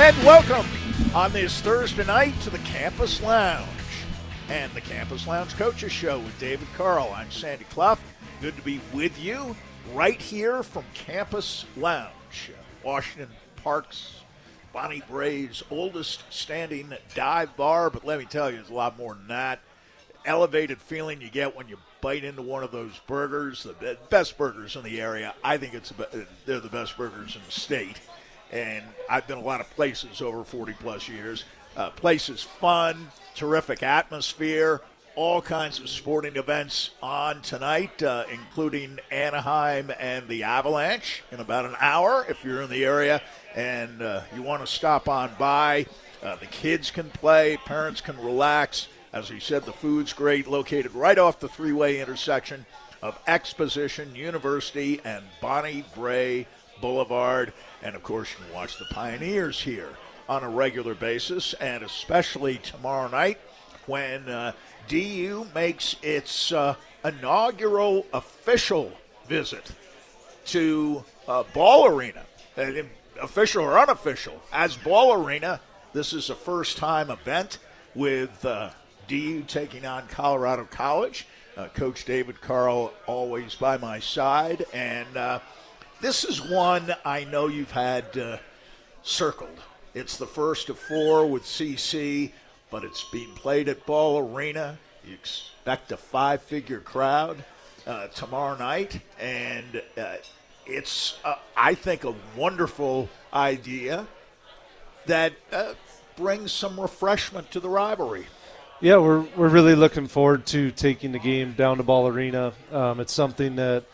And welcome on this Thursday night to the Campus Lounge and the Campus Lounge Coaches Show with David Carle. I'm Sandy Clough. Good to be with you right here from Campus Lounge, Washington Park's Bonnie Brae's oldest standing dive bar. But let me tell you, there's a lot more than that. Elevated feeling you get when you bite into one of those burgers, the best burgers in the area. I think it's they're the best burgers in the state and I've been a lot of places over 40 plus years. Uh, place is fun, terrific atmosphere, all kinds of sporting events on tonight, uh, including Anaheim and the Avalanche in about an hour. If you're in the area and uh, you want to stop on by, uh, the kids can play, parents can relax. As we said, the food's great, located right off the three way intersection of Exposition University and Bonnie Brae Boulevard. And of course, you can watch the Pioneers here on a regular basis, and especially tomorrow night when uh, DU makes its uh, inaugural official visit to uh, Ball Arena. Uh, official or unofficial, as Ball Arena, this is a first time event with uh, DU taking on Colorado College. Uh, Coach David Carle always by my side, and this is one I know you've had uh, circled. It's the first of four with CC, but it's being played at Ball Arena. You expect a five figure crowd uh, tomorrow night, and uh, it's, uh, I think, a wonderful idea that uh, brings some refreshment to the rivalry. Yeah, we're, we're really looking forward to taking the game down to Ball Arena. Um, it's something that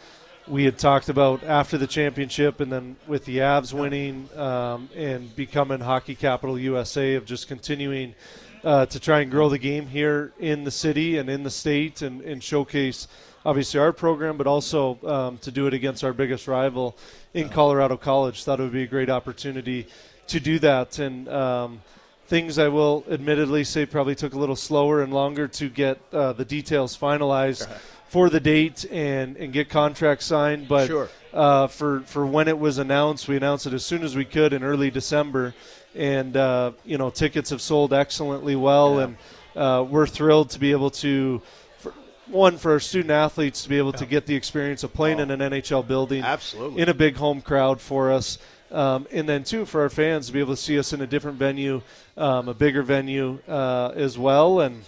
we had talked about after the championship, and then with the Avs winning um, and becoming Hockey Capital USA, of just continuing uh, to try and grow the game here in the city and in the state, and, and showcase obviously our program, but also um, to do it against our biggest rival in Colorado College. Thought it would be a great opportunity to do that, and. Um, things I will admittedly say probably took a little slower and longer to get uh, the details finalized for the date and, and get contracts signed. But sure. uh, for for when it was announced, we announced it as soon as we could in early December, and uh, you know tickets have sold excellently well, yeah. and uh, we're thrilled to be able to. For, one for our student athletes to be able yeah. to get the experience of playing oh. in an NHL building, absolutely in a big home crowd for us, um, and then two for our fans to be able to see us in a different venue, um, a bigger venue uh, as well, and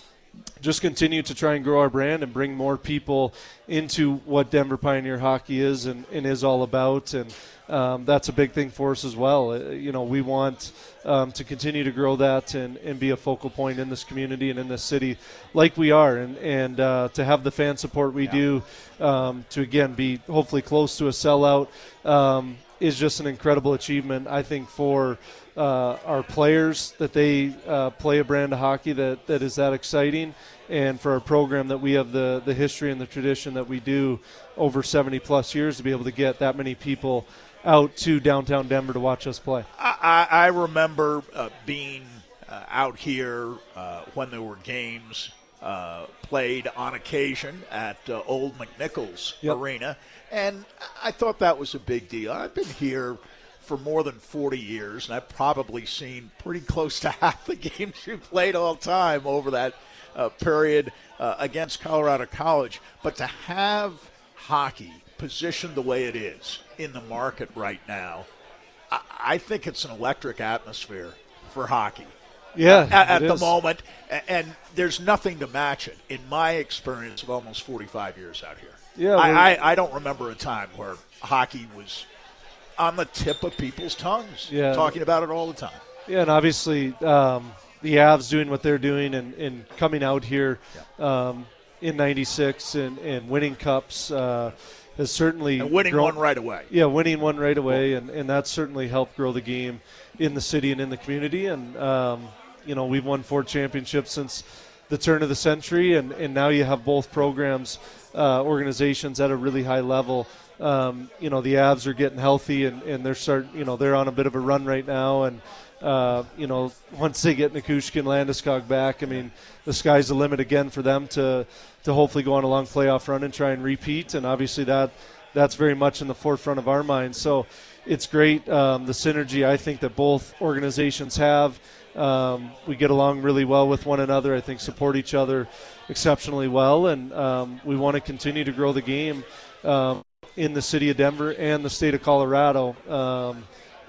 just continue to try and grow our brand and bring more people into what Denver Pioneer hockey is and, and is all about. And um, that's a big thing for us as well. Uh, you know, we want um, to continue to grow that and, and be a focal point in this community and in this city like we are. And, and uh, to have the fan support we yeah. do, um, to again be hopefully close to a sellout, um, is just an incredible achievement, I think, for uh, our players that they uh, play a brand of hockey that, that is that exciting, and for our program that we have the, the history and the tradition that we do over 70 plus years to be able to get that many people out to downtown Denver to watch us play. I, I remember uh, being uh, out here uh, when there were games uh, played on occasion at Old McNichols yep. Arena, and I thought that was a big deal. I've been here – for more than 40 years, and I've probably seen pretty close to half the games you played all time over that uh, period uh, against Colorado College. But to have hockey positioned the way it is in the market right now, I, I think it's an electric atmosphere for hockey. Yeah, at, at the is. moment, and there's nothing to match it in my experience of almost 45 years out here. Yeah, I, I, I don't remember a time where hockey was on the tip of people's tongues. Yeah. Talking about it all the time. Yeah, and obviously um, the Avs doing what they're doing and, and coming out here yeah. um, in '96 and, and winning cups uh, has certainly and winning grown, one right away. Yeah, winning one right away, and, and that certainly helped grow the game in the city and in the community. And um, you know, we've won four championships since the turn of the century, and, and now you have both programs, uh, organizations at a really high level um, you know the Avs are getting healthy and, and they're start you know they're on a bit of a run right now and uh, you know once they get Nichushkin Landeskog back I mean the sky's the limit again for them to to hopefully go on a long playoff run and try and repeat and obviously that that's very much in the forefront of our minds so it's great um, the synergy I think that both organizations have. Um, we get along really well with one another. I think support each other exceptionally well, and um, we want to continue to grow the game um, in the city of Denver and the state of Colorado. Um,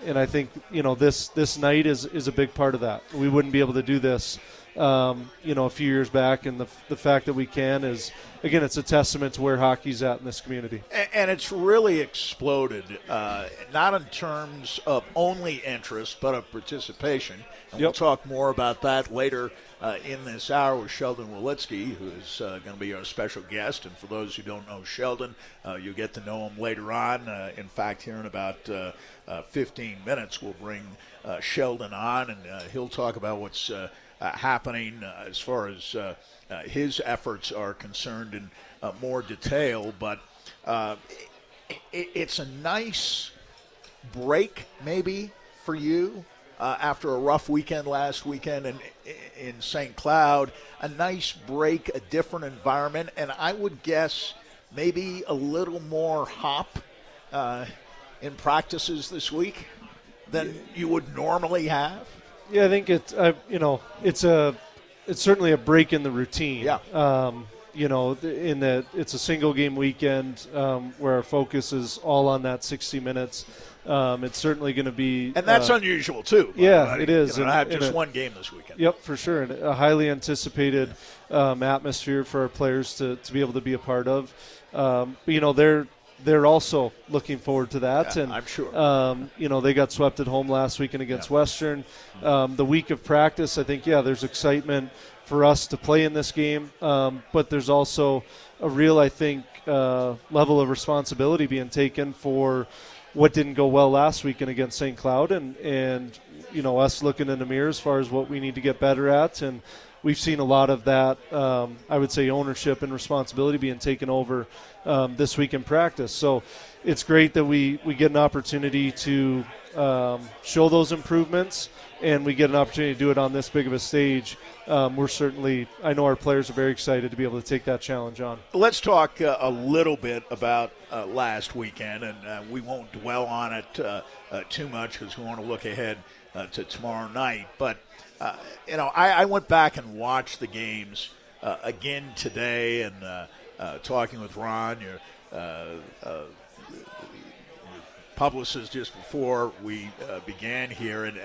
and I think you know this this night is is a big part of that. We wouldn't be able to do this, um, you know, a few years back, and the the fact that we can is again, it's a testament to where hockey's at in this community. And, and it's really exploded, uh, not in terms of only interest, but of participation. And yep. we'll talk more about that later uh, in this hour with Sheldon Wilitsky, who is uh, going to be our special guest. And for those who don't know Sheldon, uh, you'll get to know him later on. Uh, in fact, here in about uh, uh, 15 minutes, we'll bring Sheldon on, and he'll talk about what's Uh, happening uh, as far as uh, his efforts are concerned in more detail. But it, it's a nice break, maybe, for you uh, after a rough weekend last weekend in, in St. Cloud. A nice break, a different environment, and I would guess maybe a little more hop uh, in practices this week than you would normally have. Yeah, I think it's uh, you know it's a it's certainly a break in the routine. Yeah. Um, you know, in that it's a single game weekend um, where our focus is all on that 60 minutes. Um, it's certainly going to be, and that's uh, unusual too. Yeah, it is. You know, I have just a, one game this weekend. Yep, for sure, and a highly anticipated um, atmosphere for our players to, to be able to be a part of. Um, you know, they're they're also looking forward to that, yeah, and I'm sure. Um, you know, they got swept at home last weekend against yeah. Western. Um, the week of practice, I think, yeah, there's excitement for us to play in this game, um, but there's also a real, I think, uh, level of responsibility being taken for what didn't go well last weekend against St. Cloud, and and you know us looking in the mirror as far as what we need to get better at, and we've seen a lot of that. Um, I would say ownership and responsibility being taken over um, this week in practice. So it's great that we we get an opportunity to um, show those improvements, and we get an opportunity to do it on this big of a stage um, we're certainly, I know our players are very excited to be able to take that challenge on. Let's talk uh, a little bit about uh, last weekend, and uh, we won't dwell on it uh, uh, too much because we want to look ahead uh, to tomorrow night. But, Uh, you know, I, I, went back and watched the games uh, again today and uh, talking with Ron, your publicist, just before we began here. and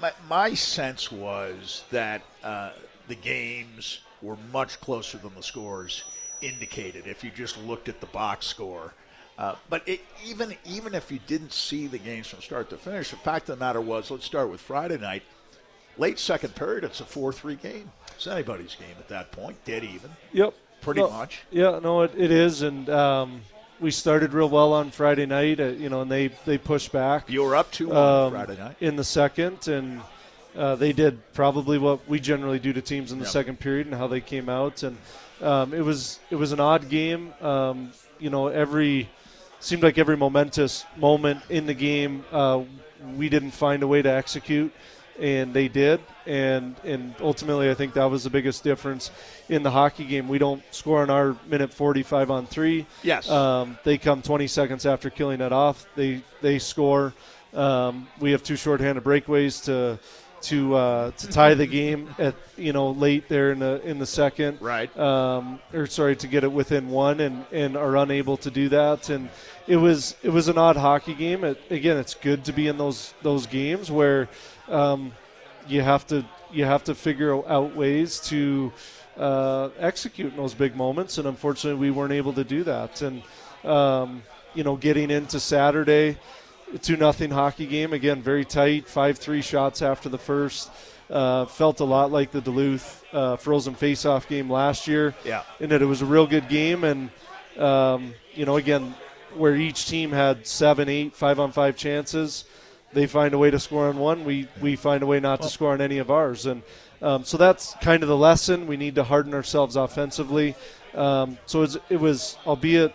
my, my sense was that uh, the games were much closer than the scores indicated if you just looked at the box score. Uh, but it, even even if you didn't see the games from start to finish, the fact of the matter was, let's start with Friday night. Late second period, it's a four-three game. It's anybody's game at that point, dead even. Yep, pretty no, much. Yeah, no, it, it is, and um, we started real well on Friday night, uh, you know, and they they pushed back. You were up two um, Friday night in the second, and uh, they did probably what we generally do to teams in the yep. second period and how they came out, and um, it was it was an odd game. Um, you know, every seemed like every momentous moment in the game, uh, we didn't find a way to execute and they did. And and ultimately, I think that was the biggest difference in the hockey game. We don't score on our minute 45 on three. Yes. Um, they come 20 seconds after killing it off. They they score. Um, we have two shorthanded breakaways to to uh, to tie the game at you know late there in the in the second. Right. Um, or sorry to get it within one and and are unable to do that and it was it was an odd hockey game. It, again, it's good to be in those those games where um, you have to you have to figure out ways to uh, execute in those big moments, and unfortunately, we weren't able to do that. And um, you know, getting into Saturday, two nothing hockey game again, very tight, five three shots after the first. Uh, felt a lot like the Duluth uh, Frozen Faceoff game last year. Yeah, in that it was a real good game, and um, you know, again, where each team had seven, eight, five on five chances they find a way to score on one. We we find a way not to score on any of ours, and um, so that's kind of the lesson. We need to harden ourselves offensively. Um, so it was, albeit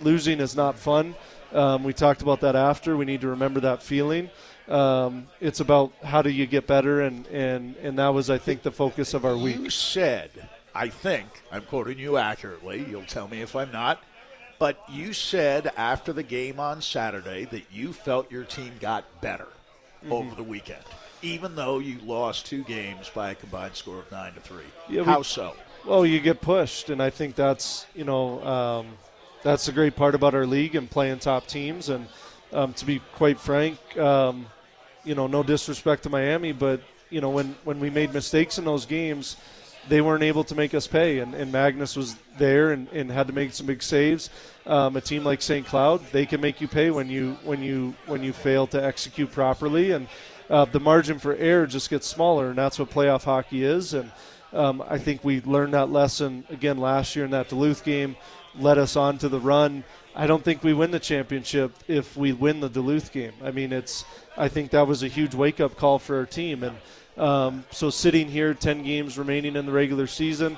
losing is not fun. Um, we talked about that after. We need to remember that feeling. Um, it's about how do you get better, and, and, and that was, I think, the focus of our week. You said, I think, I'm quoting you accurately, you'll tell me if I'm not, But you said after the game on Saturday that you felt your team got better mm-hmm. over the weekend, even though you lost two games by a combined score of nine to three. Yeah, How we, so? Well, you get pushed, and I think that's you know um, that's the great part about our league and playing top teams. And um, to be quite frank, um, you know, no disrespect to Miami, but you know when when we made mistakes in those games they weren't able to make us pay, and, and Magnus was there and, and had to make some big saves. Um, a team like St. Cloud, they can make you pay when you when you when you fail to execute properly, and uh, the margin for error just gets smaller, and that's what playoff hockey is. And um, I think we learned that lesson again last year in that Duluth game, led us on to the run. I don't think we win the championship if we win the Duluth game. I mean, it's I think that was a huge wake up call for our team, and um, so sitting here, 10 games remaining in the regular season,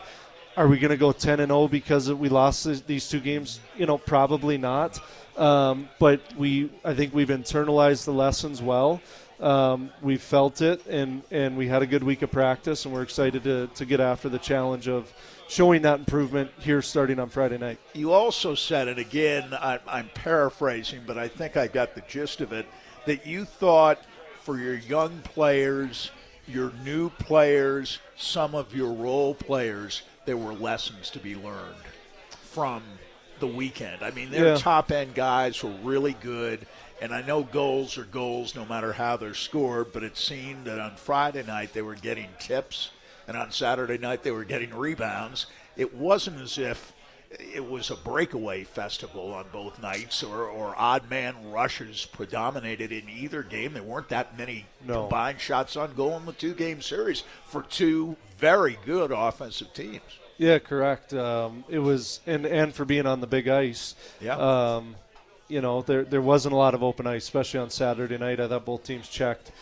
are we going to go 10 and 0 because we lost these two games? You know, probably not. Um, but we, I think we've internalized the lessons well. Um, we felt it, and and we had a good week of practice, and we're excited to to get after the challenge of showing that improvement here starting on Friday night. You also said, and again, I, I'm paraphrasing, but I think I got the gist of it, that you thought for your young players your new players, some of your role players, there were lessons to be learned from the weekend. I mean, their yeah. top end guys were really good. And I know goals are goals no matter how they're scored, but it seemed that on Friday night they were getting tips, and on Saturday night they were getting rebounds. It wasn't as if it was a breakaway festival on both nights, or, or odd man rushes predominated in either game. There weren't that many no. combined shots on goal in the two game series for two very good offensive teams. Yeah, correct. Um, it was, and and for being on the big ice. Yeah. Um, you know, there there wasn't a lot of open ice, especially on Saturday night. I thought both teams checked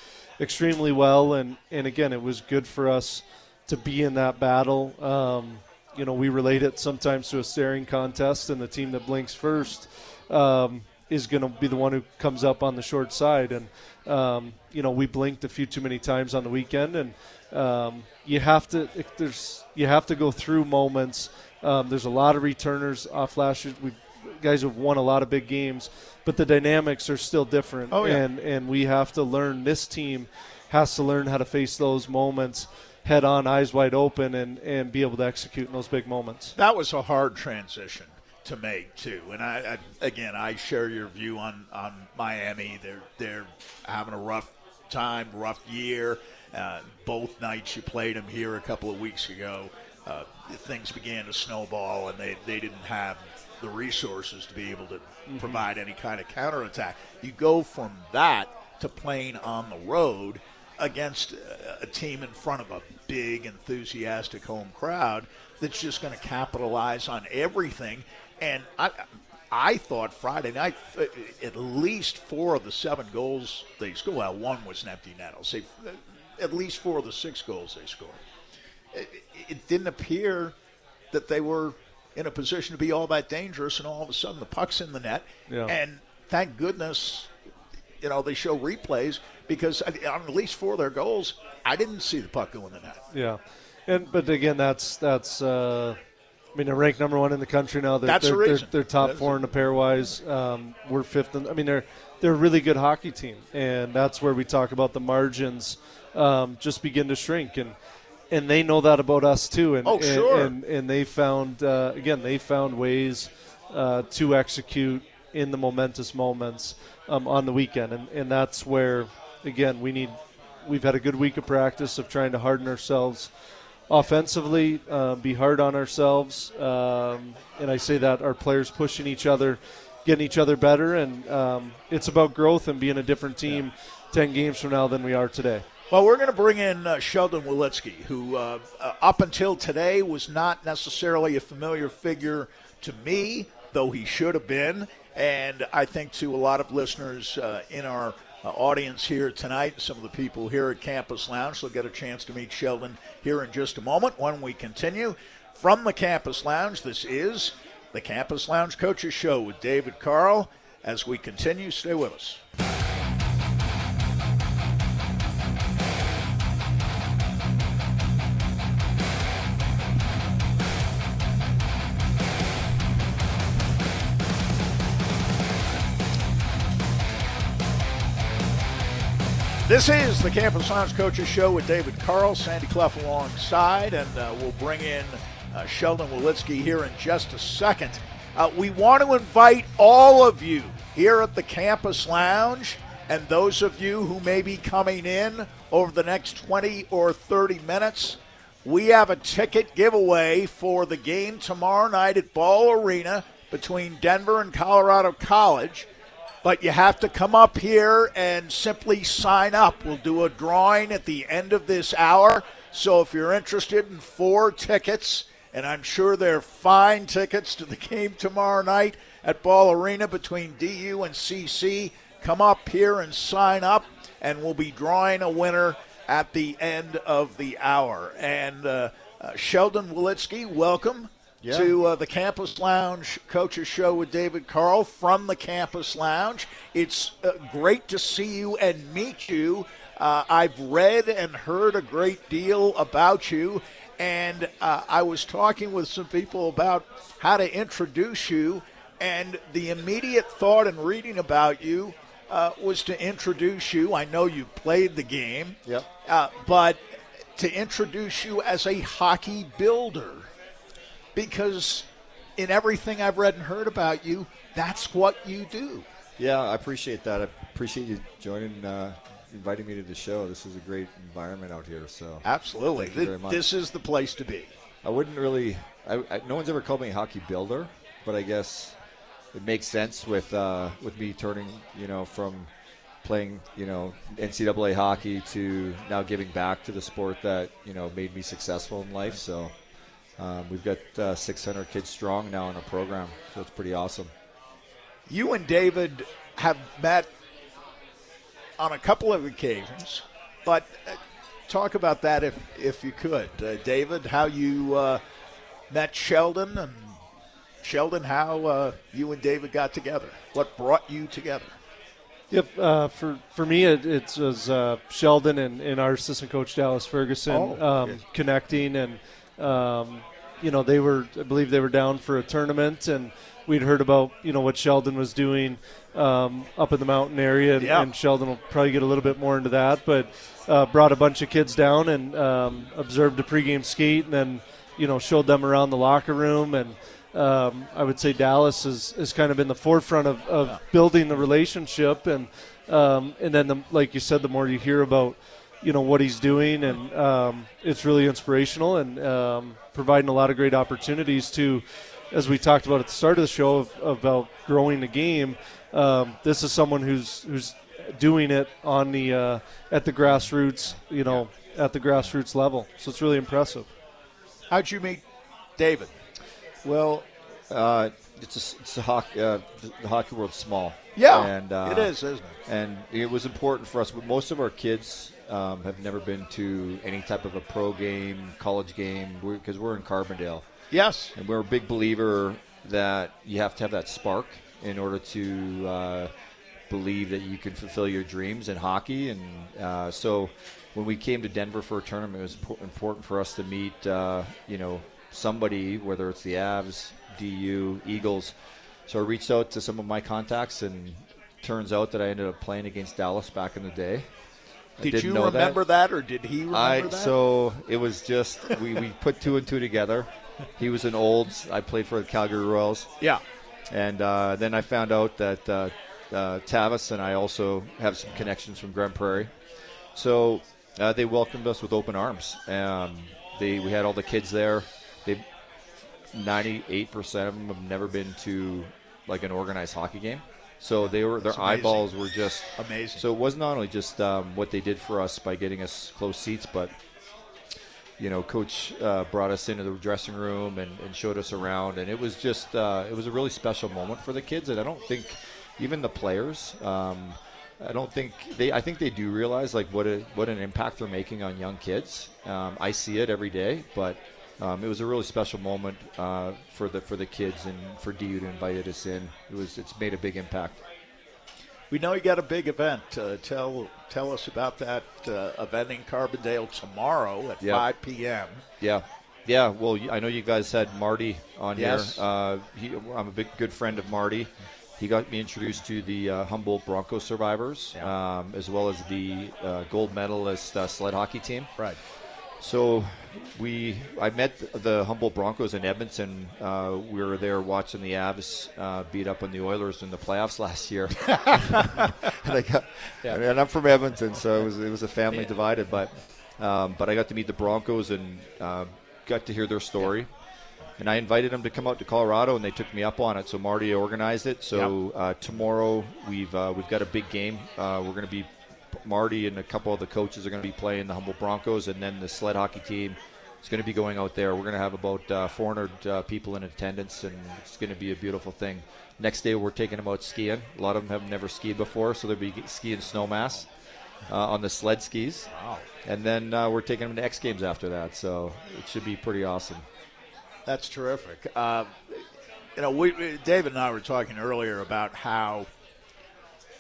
extremely well, and and again, it was good for us to be in that battle. Um, you know, we relate it sometimes to a staring contest, and the team that blinks first um, is going to be the one who comes up on the short side. And um, you know, we blinked a few too many times on the weekend, and um, you have to there's you have to go through moments. Um, there's a lot of returners off last year. We guys have won a lot of big games, but the dynamics are still different. Oh, yeah. And and we have to learn. This team has to learn how to face those moments head on, eyes wide open, and, and be able to execute in those big moments. That was a hard transition to make too. And I, I, again, I share your view on, on Miami. They're they're having a rough time, rough year. Uh, both nights you played them here a couple of weeks ago, uh, things began to snowball, and they they didn't have the resources to be able to mm-hmm. provide any kind of counterattack. You go from that to playing on the road against a team in front of a big, enthusiastic home crowd that's just going to capitalize on everything. And I, I thought Friday night, uh, at least four of the seven goals they scored. Well, one was an empty net. I'll say uh, at least four of the six goals they scored. It, it didn't appear that they were in a position to be all that dangerous, and all of a sudden the puck's in the net. Yeah. And thank goodness, you know, they show replays because on at least four of their goals, I didn't see the puck go in the net. Yeah, and but again, that's that's. Uh, I mean, they're ranked number one in the country now. They're, that's they're, the reason. They're, they're top four in the pairwise. Um, we're fifth. In, I mean, they're they're a really good hockey team, and that's where we talk about the margins um, just begin to shrink, and and they know that about us too. And, oh, sure. And, and, and they found uh, again, they found ways uh, to execute in the momentous moments um, on the weekend, and and that's where again, we need. We've had a good week of practice of trying to harden ourselves offensively, uh, be hard on ourselves, um, and I say that our players pushing each other, getting each other better, and um, it's about growth and being a different team yeah. ten games from now than we are today. Well, we're going to bring in uh, Sheldon Wilitsky, who uh, uh, up until today was not necessarily a familiar figure to me, though he should have been, and I think to a lot of listeners uh, in our uh, audience here tonight, some of the people here at Campus Lounge. They'll get a chance to meet Sheldon here in just a moment when we continue. From the Campus Lounge, this is the Campus Lounge Coaches Show with David Carle. As we continue, stay with us. This is the Campus Lounge Coaches Show with David Carle, Sandy Clough alongside, and uh, we'll bring in uh, Sheldon Wilitsky here in just a second. Uh, we want to invite all of you here at the Campus Lounge and those of you who may be coming in over the next 20 or 30 minutes. We have a ticket giveaway for the game tomorrow night at Ball Arena between Denver and Colorado College but you have to come up here and simply sign up. We'll do a drawing at the end of this hour. So if you're interested in four tickets, and I'm sure they're fine tickets to the game tomorrow night at Ball Arena between DU and CC, come up here and sign up, and we'll be drawing a winner at the end of the hour. And uh, uh, Sheldon Wilitsky, welcome yeah. to uh, the Campus Lounge Coaches Show with David Carle from the Campus Lounge. It's uh, great to see you and meet you. Uh, I've read and heard a great deal about you, and uh, I was talking with some people about how to introduce you, and the immediate thought in reading about you uh, was to introduce you. I know you played the game, yep. Uh, but to introduce you as a hockey builder because in everything I've read and heard about you, that's what you do. Yeah, I appreciate that. I appreciate you joining, uh, inviting me to the show. This is a great environment out here. So absolutely, this is the place to be. I wouldn't really. I, I, no one's ever called me a hockey builder, but I guess it makes sense with uh, with me turning, you know, from playing, you know, NCAA hockey to now giving back to the sport that you know made me successful in life. So um, we've got uh, 600 kids strong now in our program, so it's pretty awesome. You and David have met on a couple of occasions, but uh, talk about that if if you could, uh, David. How you uh, met Sheldon, and Sheldon, how uh, you and David got together. What brought you together? Yep. Uh, for for me, it, it was uh, Sheldon and, and, our assistant coach Dallas Ferguson oh, um, connecting, and um, you know, they were, I believe they were down for a tournament, and we'd heard about, you know, what Sheldon was doing um, up in the mountain area, and, yeah. and, Sheldon will probably get a little bit more into that, but uh, brought a bunch of kids down and um, observed a pregame skate, and then, you know, showed them around the locker room, and um, I would say Dallas has, has kind of been the forefront of, of yeah. building the relationship, and um, and then, the, like you said, the more you hear about – you know what he's doing, and um, it's really inspirational and um, providing a lot of great opportunities to, as we talked about at the start of the show, of, about growing the game. Um, this is someone who's who's doing it on the uh, at the grassroots, you know, at the grassroots level. So it's really impressive. How'd you meet David? Well, uh, it's a, it's a hockey, uh, the hockey world's small. Yeah, and uh, it is, isn't it? And it was important for us. But most of our kids um, have never been to any type of a pro game, college game, because we're, we're in Carbondale. Yes. And we're a big believer that you have to have that spark in order to uh, believe that you can fulfill your dreams in hockey. And uh, so when we came to Denver for a tournament, it was important for us to meet, uh, you know, somebody, whether it's the Avs, DU, Eagles. So I reached out to some of my contacts, and turns out that I ended up playing against Dallas back in the day. Did you remember that. that. or did he remember I, that? So it was just we, we put two and two together. He was an Olds. I played for the Calgary Royals. Yeah. And uh, then I found out that uh, uh, Tavis and I also have some connections from Grande Prairie. So uh, they welcomed us with open arms. Um, they we had all the kids there. They 98% of them have never been to like an organized hockey game. So they were their eyeballs were just amazing. So it was not only just um, what they did for us by getting us close seats, but you know, coach uh, brought us into the dressing room and, and, showed us around, and it was just uh, it was a really special moment for the kids. And I don't think even the players. Um, I don't think they. I think they do realize like what a what an impact they're making on young kids. Um, I see it every day, but um, it was a really special moment uh, for the for the kids and for DU to invite us in. It was it's made a big impact. We know you got a big event. Uh, tell tell us about that uh, event in Carbondale tomorrow at yep. 5 p.m. Yeah, yeah. Well, I know you guys had Marty on yes. here. Uh, he, I'm a big good friend of Marty, he got me introduced to the uh, Humboldt Bronco survivors, Yeah. um, as well as the uh, gold medalist uh, sled hockey team. Right. So we, I met the Humboldt Broncos in Edmonton. Uh, we were there watching the Avs uh, beat up on the Oilers in the playoffs last year. and, I got, and I'm from Edmonton, so it was it was a family divided. But um, but I got to meet the Broncos and uh, got to hear their story. And I invited them to come out to Colorado, and they took me up on it. So Marty organized it. So uh, tomorrow we've uh, we've got a big game. Uh, we're going to be Marty and a couple of the coaches are going to be playing the Humboldt Broncos, and then the sled hockey team is going to be going out there. We're going to have about uh, 400 uh, people in attendance, and it's going to be a beautiful thing. Next day, we're taking them out skiing. A lot of them have never skied before, so they'll be skiing snowmass uh, on the sled skis. Wow. And then uh, we're taking them to X Games after that, so it should be pretty awesome. That's terrific. Uh, you know, we, David and I were talking earlier about how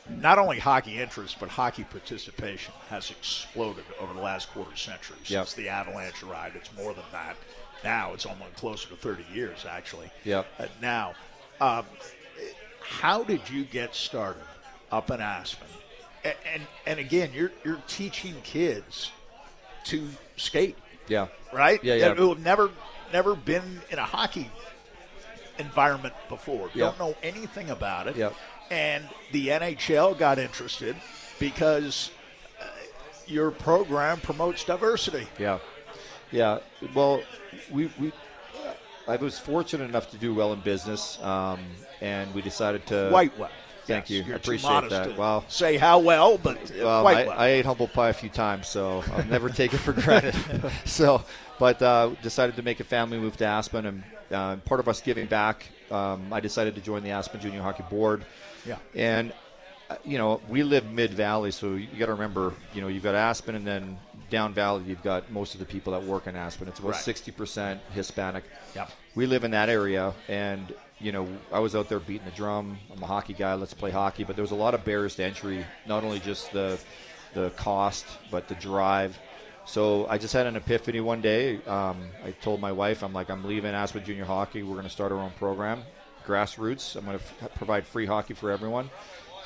not only hockey interest but hockey participation has exploded over the last quarter century since Yep. the Avalanche arrived. It's more than that. Now it's almost closer to 30 years, actually. Yep. Uh, now, um, how did you get started up in Aspen? And, and and again, you're you're teaching kids to skate Yeah. right? Yeah, yeah. Who have never never been in a hockey environment before, don't know anything about it. Yeah. And the NHL got interested because uh, your program promotes diversity. Yeah, yeah. Well, we we I was fortunate enough to do well in business, um, and we decided to Quite well. Thank you. You're I appreciate that. to Wow. Say how well, but Well, quite I, well. I ate humble pie a few times, so I'll never take it for granted. so, but uh, decided to make a family move to Aspen, and uh, part of us giving back, um, I decided to join the Aspen Junior Hockey Board. Yeah. And uh, you know, we live mid valley, so you got to remember, you know, you've got Aspen, and then down valley, you've got most of the people that work in Aspen. It's about Right. sixty percent Hispanic. Yep. We live in that area, and you know, I was out there beating the drum. I'm a hockey guy. Let's play hockey. But there was a lot of barriers to entry. Not only just the the cost, but the drive. So I just had an epiphany one day. Um, I told my wife, I'm like, I'm leaving Aspen Junior Hockey. We're going to start our own program, grassroots. I'm going to f- provide free hockey for everyone.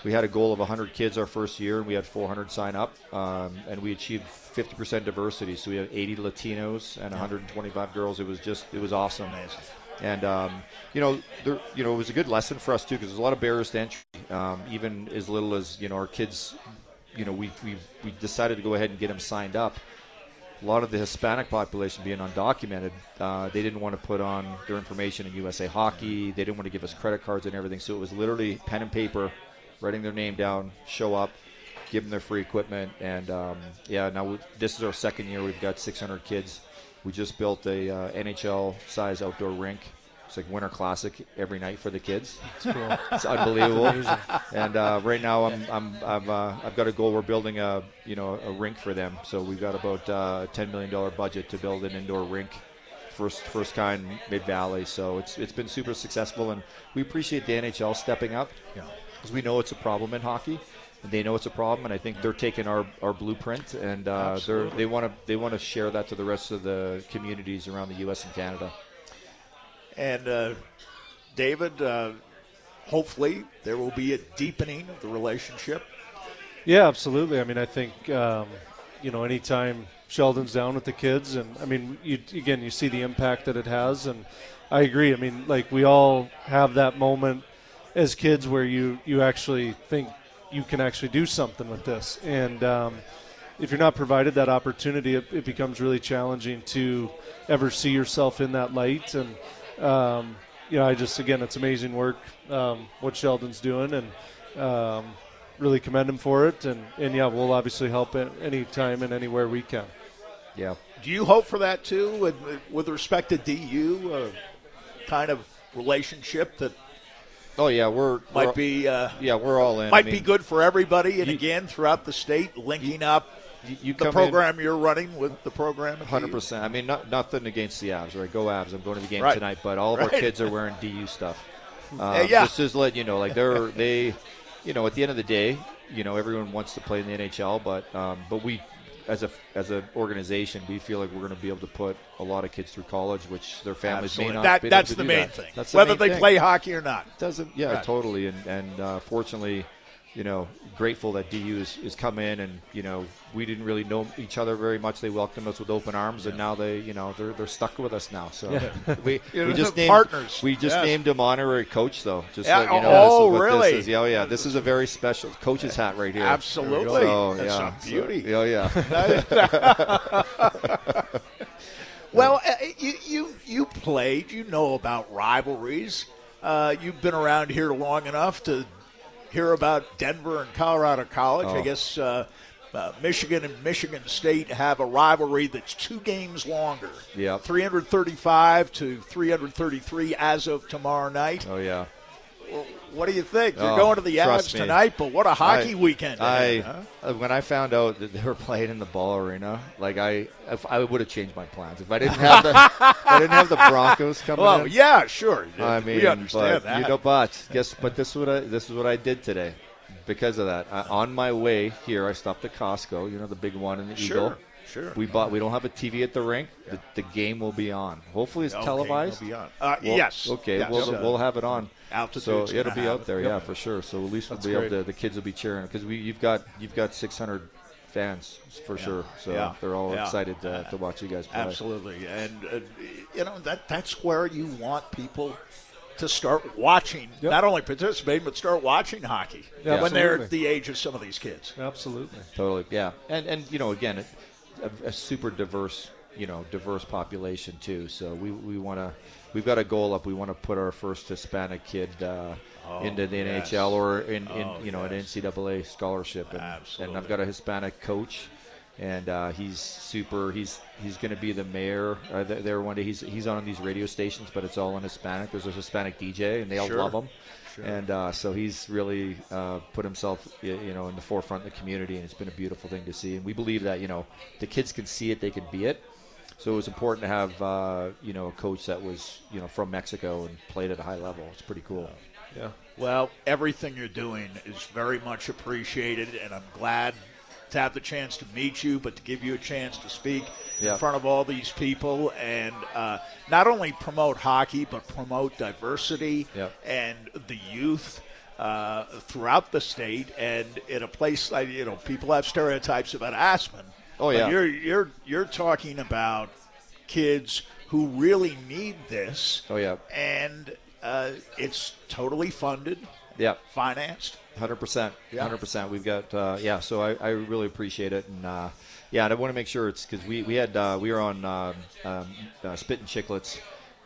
We had a goal of 100 kids our first year, and we had 400 sign up, um, and we achieved 50% diversity. So we had 80 Latinos and 125 girls. It was just, it was awesome. And um, you know, there, you know, it was a good lesson for us too because there's a lot of barriers to entry. Um, even as little as you know, our kids, you know, we, we we decided to go ahead and get them signed up. A lot of the Hispanic population being undocumented, uh, they didn't want to put on their information in USA Hockey. They didn't want to give us credit cards and everything. So it was literally pen and paper, writing their name down, show up, give them their free equipment, and um, yeah. Now we, this is our second year. We've got 600 kids. We just built a uh, NHL size outdoor rink. It's like Winter Classic every night for the kids. It's cool. It's unbelievable. and uh, right now, I'm, I'm, I'm uh, I've got a goal. We're building a you know a rink for them. So we've got about uh, a ten million dollar budget to build an indoor rink, first first kind Mid Valley. So it's it's been super successful, and we appreciate the NHL stepping up Yeah. because we know it's a problem in hockey. And they know it's a problem, and I think they're taking our, our blueprint and uh, they're, they want to they want to share that to the rest of the communities around the U.S. and Canada. And uh, David, uh, hopefully there will be a deepening of the relationship. Yeah, absolutely. I mean, I think um, you know, anytime Sheldon's down with the kids, and I mean, you again, you see the impact that it has, and I agree. I mean, like we all have that moment as kids where you you actually think you can actually do something with this, and um, if you're not provided that opportunity, it, it becomes really challenging to ever see yourself in that light. And um, you know, I just again, it's amazing work um, what Sheldon's doing, and um, really commend him for it. And and yeah, we'll obviously help at any time and anywhere we can. Yeah. Do you hope for that too, with, with respect to DU, uh, kind of relationship that Oh yeah, we're might we're- be uh, yeah we're all in. I might mean, be good for everybody, and you- again throughout the state, linking up You, you the program you're running with the program. Hundred percent. I mean, not, nothing against the Avs, right? Go Avs! I'm going to the game Right. tonight, but all of our kids are wearing DU stuff. Uh, yeah. Just to let you know, like they're they, you know, at the end of the day, you know, everyone wants to play in the NHL, but um, but we as a as an organization, we feel like we're going to be able to put a lot of kids through college, which their families Absolutely. may not. That, be able that's to the do main that. thing. That's the Whether main they thing. play hockey or not. doesn't yeah Right. totally and and uh, fortunately you know grateful that DU is, is come in and you know we didn't really know each other very much they welcomed us with open arms and now they you know they're, they're stuck with us now so we, Yeah, we just named partners. we just Yes. named him honorary coach though just Yeah, so you know oh, this really? this is. yeah oh, yeah this is a very special coach's hat right here Absolutely. so, That's yeah, a beauty. so, yeah yeah Well, uh, you, you you played. You know about rivalries. Uh, you've been around here long enough to hear about Denver and Colorado College. I Oh. guess uh, uh, Michigan and Michigan State have a rivalry that's two games longer. Yep. 335 to 333 as of tomorrow night. oh yeah What do you think? You're Oh, going to the Avs tonight, but what a hockey I- weekend! I ahead, huh? uh, when I found out that they were playing in the ball arena, like I, if I would have changed my plans if I didn't have the, I didn't have the Broncos coming Well, in. yeah, sure. I mean, we understand but, that. You know, but guess, but this is what I, this is what I did today. Because of that, I, on my way here, I stopped at Costco. You know, the big one in the Sure, Eagle. sure. We bought. We don't have a TV at the rink. The, the game will be on. Hopefully, it's Okay, televised. it'll be on. Uh, Well, yes. Okay. Yes. We'll, Uh, we'll have it on. Altitude's So it'll be have out there, it. yeah, Yep. for sure. So at least we'll That's be able great. to. The kids will be cheering because we you've got you've got 600 fans for sure. So Yeah. they're all Yeah. excited to, to watch you guys play. Absolutely, and uh, you know that that's where you want people to start watching, Yep. not only participating but start watching hockey Yeah, when they're at the age of some of these kids. Absolutely. Totally, yeah, and and you know, again, it, a, a super diverse, you know, diverse population too. So we we want to, we've got a goal up. We want to put our first Hispanic kid uh, into the yes. NHL or in, in Oh, you know yes. an NCAA scholarship. And, and I've got a Hispanic coach. And uh, he's super. He's he's going to be the mayor uh, there one day. He's he's on these radio stations, but it's all in Hispanic. There's a Hispanic DJ, and they all Sure. love him. Sure. And uh, so he's really uh, put himself, you know, in the forefront of the community, and it's been a beautiful thing to see. And we believe that, you know, the kids can see it, they can be it. So it was important to have, uh, you know, a coach that was, you know, from Mexico and played at a high level. It's pretty cool. Yeah. Well, everything you're doing is very much appreciated, and I'm glad to have the chance to meet you, but to give you a chance to speak Yeah. in front of all these people and uh, not only promote hockey, but promote diversity Yep. and the youth. Uh, throughout the state, and in a place like you know, people have stereotypes about Aspen. Oh, but yeah. you're you're you're talking about kids who really need this. Oh, yeah. and uh, it's totally funded, Yeah. financed. Hundred percent, Yeah. hundred percent. We've got uh, yeah. So I, I really appreciate it, and uh, yeah, and I want to make sure it's because we we had uh, we were on um, um, uh, Spit and Chicklets,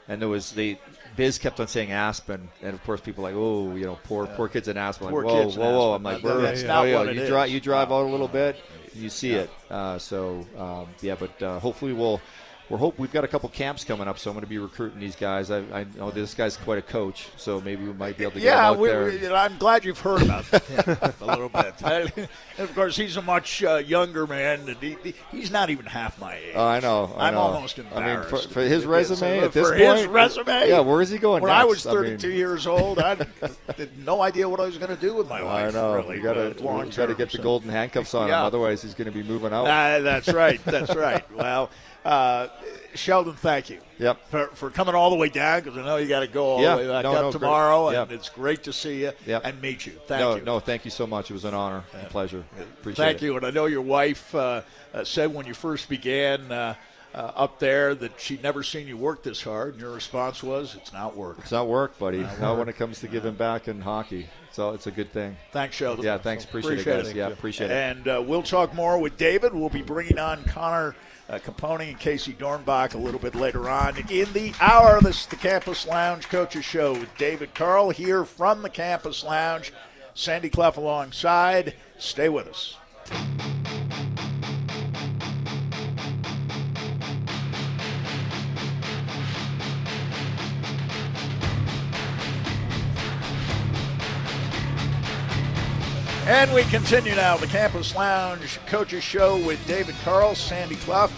and there was the Biz kept on saying Aspen, and of course people like oh you know poor poor kids in Aspen. Poor like, whoa whoa whoa. I'm like we're, that's oh, not yeah, what it you drive you drive out a little bit, you see it. Uh, so um, yeah, but uh, hopefully we'll. We're hope we've got a couple camps coming up, so I'm going to be recruiting these guys. I, I know this guy's quite a coach, so maybe we might be able to get him Yeah, out we, there. we- you know, I'm glad you've heard about him a little bit. and of course, he's a much uh, younger man. And he, he- he's not even half my age. Oh, I know. I I'm know. almost I mean, embarrassed. for, for his resume uh, at this for point, his resume. Yeah, where is he going When next? I was I mean- 32 years old, I had no idea what I was going to do with my I life. know. Really, you got uh, to long got to term, get the golden handcuffs on Yeah. him, otherwise he's going to be moving out. Ah, that's right. That's right. Well, uh, Sheldon, thank you. Yep. For, for coming all the way down because I know you got to go all Yeah. the way back No, up no, great. tomorrow, and Yep. it's great to see you Yep. and meet you. Thank no, you. no, thank you so much. It was an honor, and a pleasure. Appreciate Thank it. you. And I know your wife uh, uh, said when you first began uh, uh, up there that she'd never seen you work this hard, and your response was, "It's not work." It's not work, buddy. Not when it comes to giving back in hockey. So it's a good thing. Thanks, Sheldon. Yeah, thanks. Appreciate, it, guys. Yeah, appreciate it. And uh, we'll talk more with David. We'll be bringing on Connor uh, Caponi and Casey Dornbach a little bit later on in the hour. This is the Campus Lounge Coaches Show with David Carle here from the Campus Lounge. Sandy Clough alongside. Stay with us. And we continue now the Campus Lounge Coaches Show with David Carle, Sandy Clough,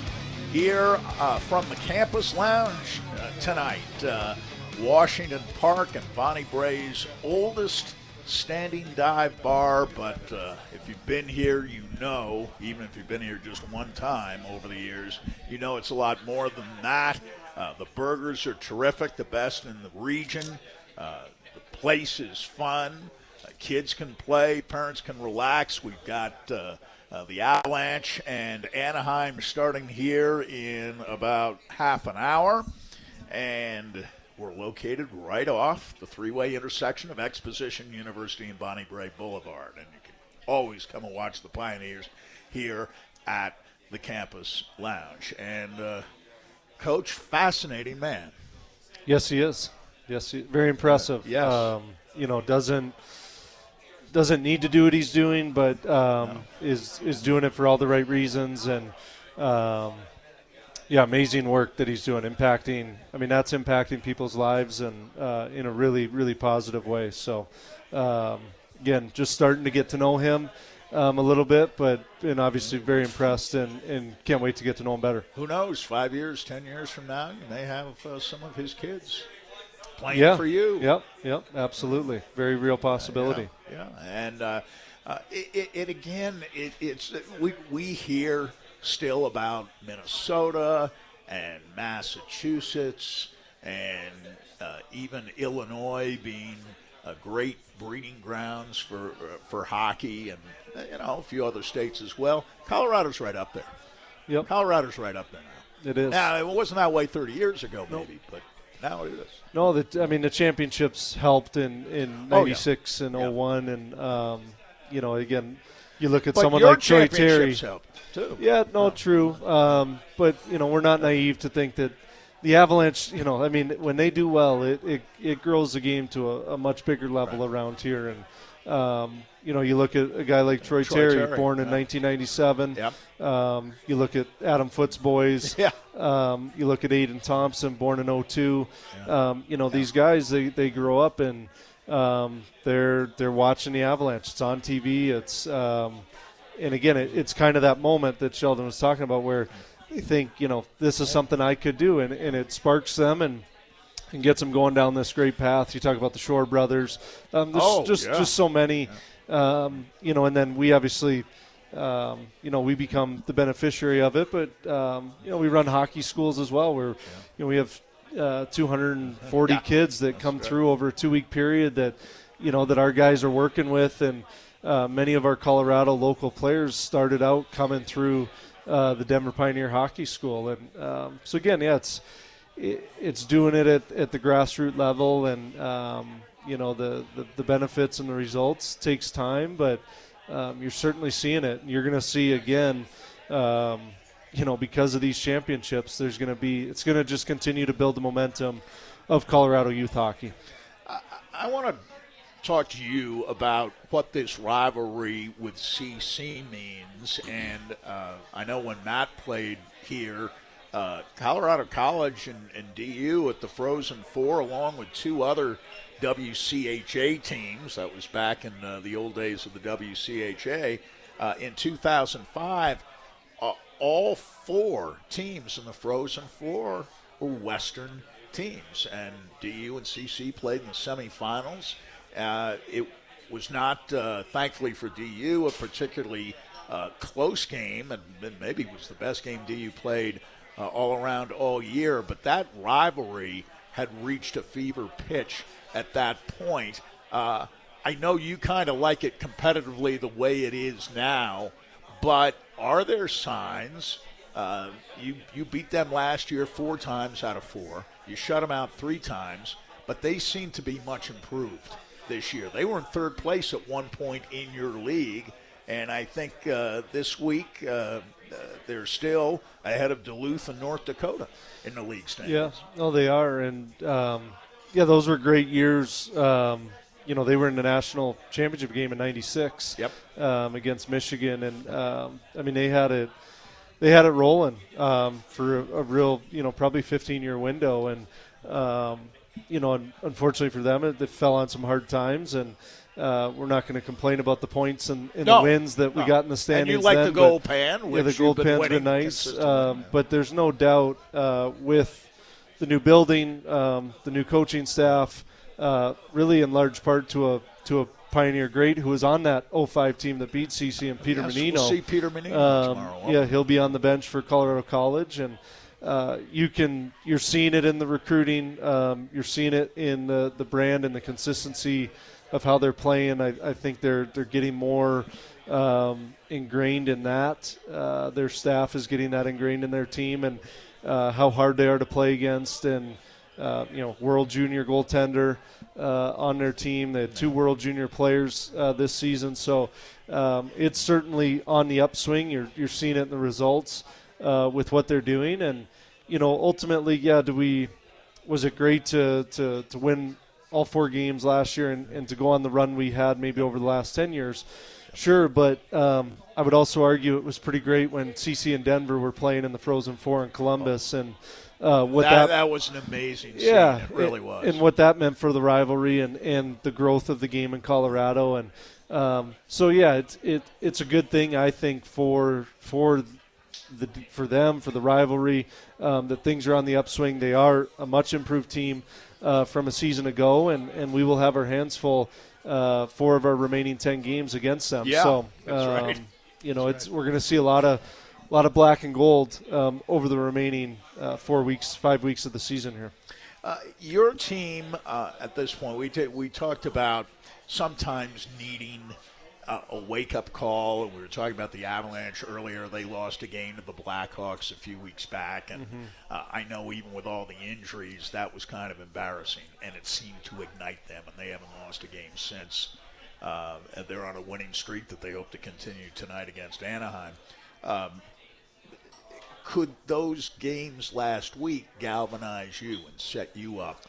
here uh, from the Campus Lounge uh, tonight. Uh, Washington Park and Bonnie Brae's oldest standing dive bar, but uh, if you've been here, you know, even if you've been here just one time over the years, you know it's a lot more than that. Uh, the burgers are terrific, the best in the region. Uh, the place is fun. Uh, kids can play, parents can relax. We've got uh, uh, the Avalanche and Anaheim starting here in about half an hour. And we're located right off the three way intersection of Exposition University and Bonnie Brae Boulevard. And you can always come and watch the Pioneers here at the campus lounge. And, uh, Coach, fascinating man. Yes, he is. Yes, he, very impressive. Yes. Um, you know, doesn't doesn't need to do what he's doing, but um, no. is is doing it for all the right reasons and um, yeah, amazing work that he's doing, impacting. I mean, that's impacting people's lives and uh, in a really really positive way. So um, again, just starting to get to know him. Um, a little bit, but and obviously very impressed and, and can't wait to get to know him better. Who knows? Five years, ten years from now, you may have uh, some of his kids playing yeah. for you. Yep, yep, absolutely. Very real possibility. Uh, yeah, yeah, and uh, uh, it, it, it, again, it, it's we we hear still about Minnesota and Massachusetts and uh, even Illinois being a great breeding grounds for uh, for hockey and you know a few other states as well. Colorado's right up there. Yep, Colorado's right up there now. It is. Now it wasn't that way 30 years ago, maybe, nope. but now it is. No, that I mean the championships helped in in '96 oh, yeah. and yeah. 01, and um, you know again, you look at but someone like Troy Terry. Too. Yeah, no, oh. true. Um, but you know we're not naive to think that the Avalanche. You know, I mean when they do well, it it, it grows the game to a, a much bigger level right. around here, and um, you know, you look at a guy like Troy, Troy Terry, Terry, born yeah. in 1997. Yep. Um, you look at Adam Foote's boys. Yeah. Um, you look at Aiden Thompson, born in 02. Yeah. Um, you know, yeah. these guys they, they grow up and um, they're they're watching the Avalanche. It's on TV. It's um, and again, it, it's kind of that moment that Sheldon was talking about where they think, you know, this is something I could do, and, and it sparks them and and gets them going down this great path. You talk about the Shore brothers. Um, there's oh, just yeah. just so many, yeah. um, you know. And then we obviously, um, you know, we become the beneficiary of it. But um, you know, we run hockey schools as well. Where yeah. you know we have uh, 240 kids that That's come through over a two week period that you know that our guys are working with, and uh, many of our Colorado local players started out coming through uh, the Denver Pioneer Hockey School, and um, so again, yeah, it's it's doing it at, at the grassroots level, and um, you know the, the, the benefits and the results takes time, but um, you're certainly seeing it. You're going to see again, um, you know, because of these championships, there's going to be it's going to just continue to build the momentum of Colorado youth hockey. I, I want to talk to you about what this rivalry with CC means, and uh, I know when Matt played here uh, Colorado College and, and, DU at the Frozen Four, along with two other WCHA teams. That was back in uh, the old days of the WCHA. Uh, in 2005, uh, all four teams in the Frozen Four were Western teams, and DU and CC played in the semifinals. Uh, it was not, uh, thankfully for DU, a particularly close game, and, maybe was the best game DU played uh, all around all year. But that rivalry had reached a fever pitch at that point. Uh, I know you kind of like it competitively the way it is now, but are there signs? Uh, you you beat them last year four times out of four. You shut them out three times, but they seem to be much improved this year. They were in third place at one point in your league, and I think uh, this week uh, uh, they're still ahead of Duluth and North Dakota in the league standings. Yeah, no, they are, and um, yeah, those were great years. Um, you know, they were in the national championship game in '96. Yep. Um, against Michigan, and um, I mean, they had it. They had it rolling um, for a, a, real, you know, probably 15-year window, and um, you know, unfortunately for them, it, it fell on some hard times, and uh, we're not going to complain about the points and, and no, the wins that we got in the standings. And you like then, the gold pan, yeah, the gold pan's been, been nice. Um, but there's no doubt uh, with the new building, um, the new coaching staff, uh, really in large part to a to a Pioneer Great, who was on that 05 team that beat CC and Peter yes, Mannino. We'll see Peter Mannino Um, tomorrow. yeah, he'll be on the bench for Colorado College, and uh, you can you're seeing it in the recruiting. Um, you're seeing it in the, the brand and the consistency of how they're playing. I, I think they're they're getting more um, ingrained in that. Uh, their staff is getting that ingrained in their team, and uh, how hard they are to play against. And uh, you know, World Junior goaltender uh, on their team. They had two World Junior players uh, this season, so um, it's certainly on the upswing. You're you're seeing it in the results uh, with what they're doing, and you know, ultimately, yeah, do we? Was it great to to, to win all four games last year and, and to go on the run we had maybe over the last ten years? Sure, but um, I would also argue it was pretty great when CC and Denver were playing in the Frozen Four in Columbus, and uh, what that, that, that was an amazing scene. yeah, it really was. and what that meant for the rivalry and, and the growth of the game in Colorado, and um, so yeah, it's it it's a good thing I think for for the for them for the rivalry um, that things are on the upswing. They are a much improved team uh, from a season ago, and, and we will have our hands full uh, four of our remaining ten games against them. Yeah, so that's um, right. You know, it's we're going to see a lot of a lot of black and gold um, over the remaining uh, four weeks, five weeks of the season here. Uh, your team uh, at this point, we ta- we talked about sometimes needing uh, a wake up call, and we were talking about the Avalanche earlier. They lost a game to the Blackhawks a few weeks back, and uh, I know even with all the injuries, that was kind of embarrassing, and it seemed to ignite them, and they haven't lost a game since. Uh, and they're on a winning streak that they hope to continue tonight against Anaheim. Um, could those games last week galvanize you and set you up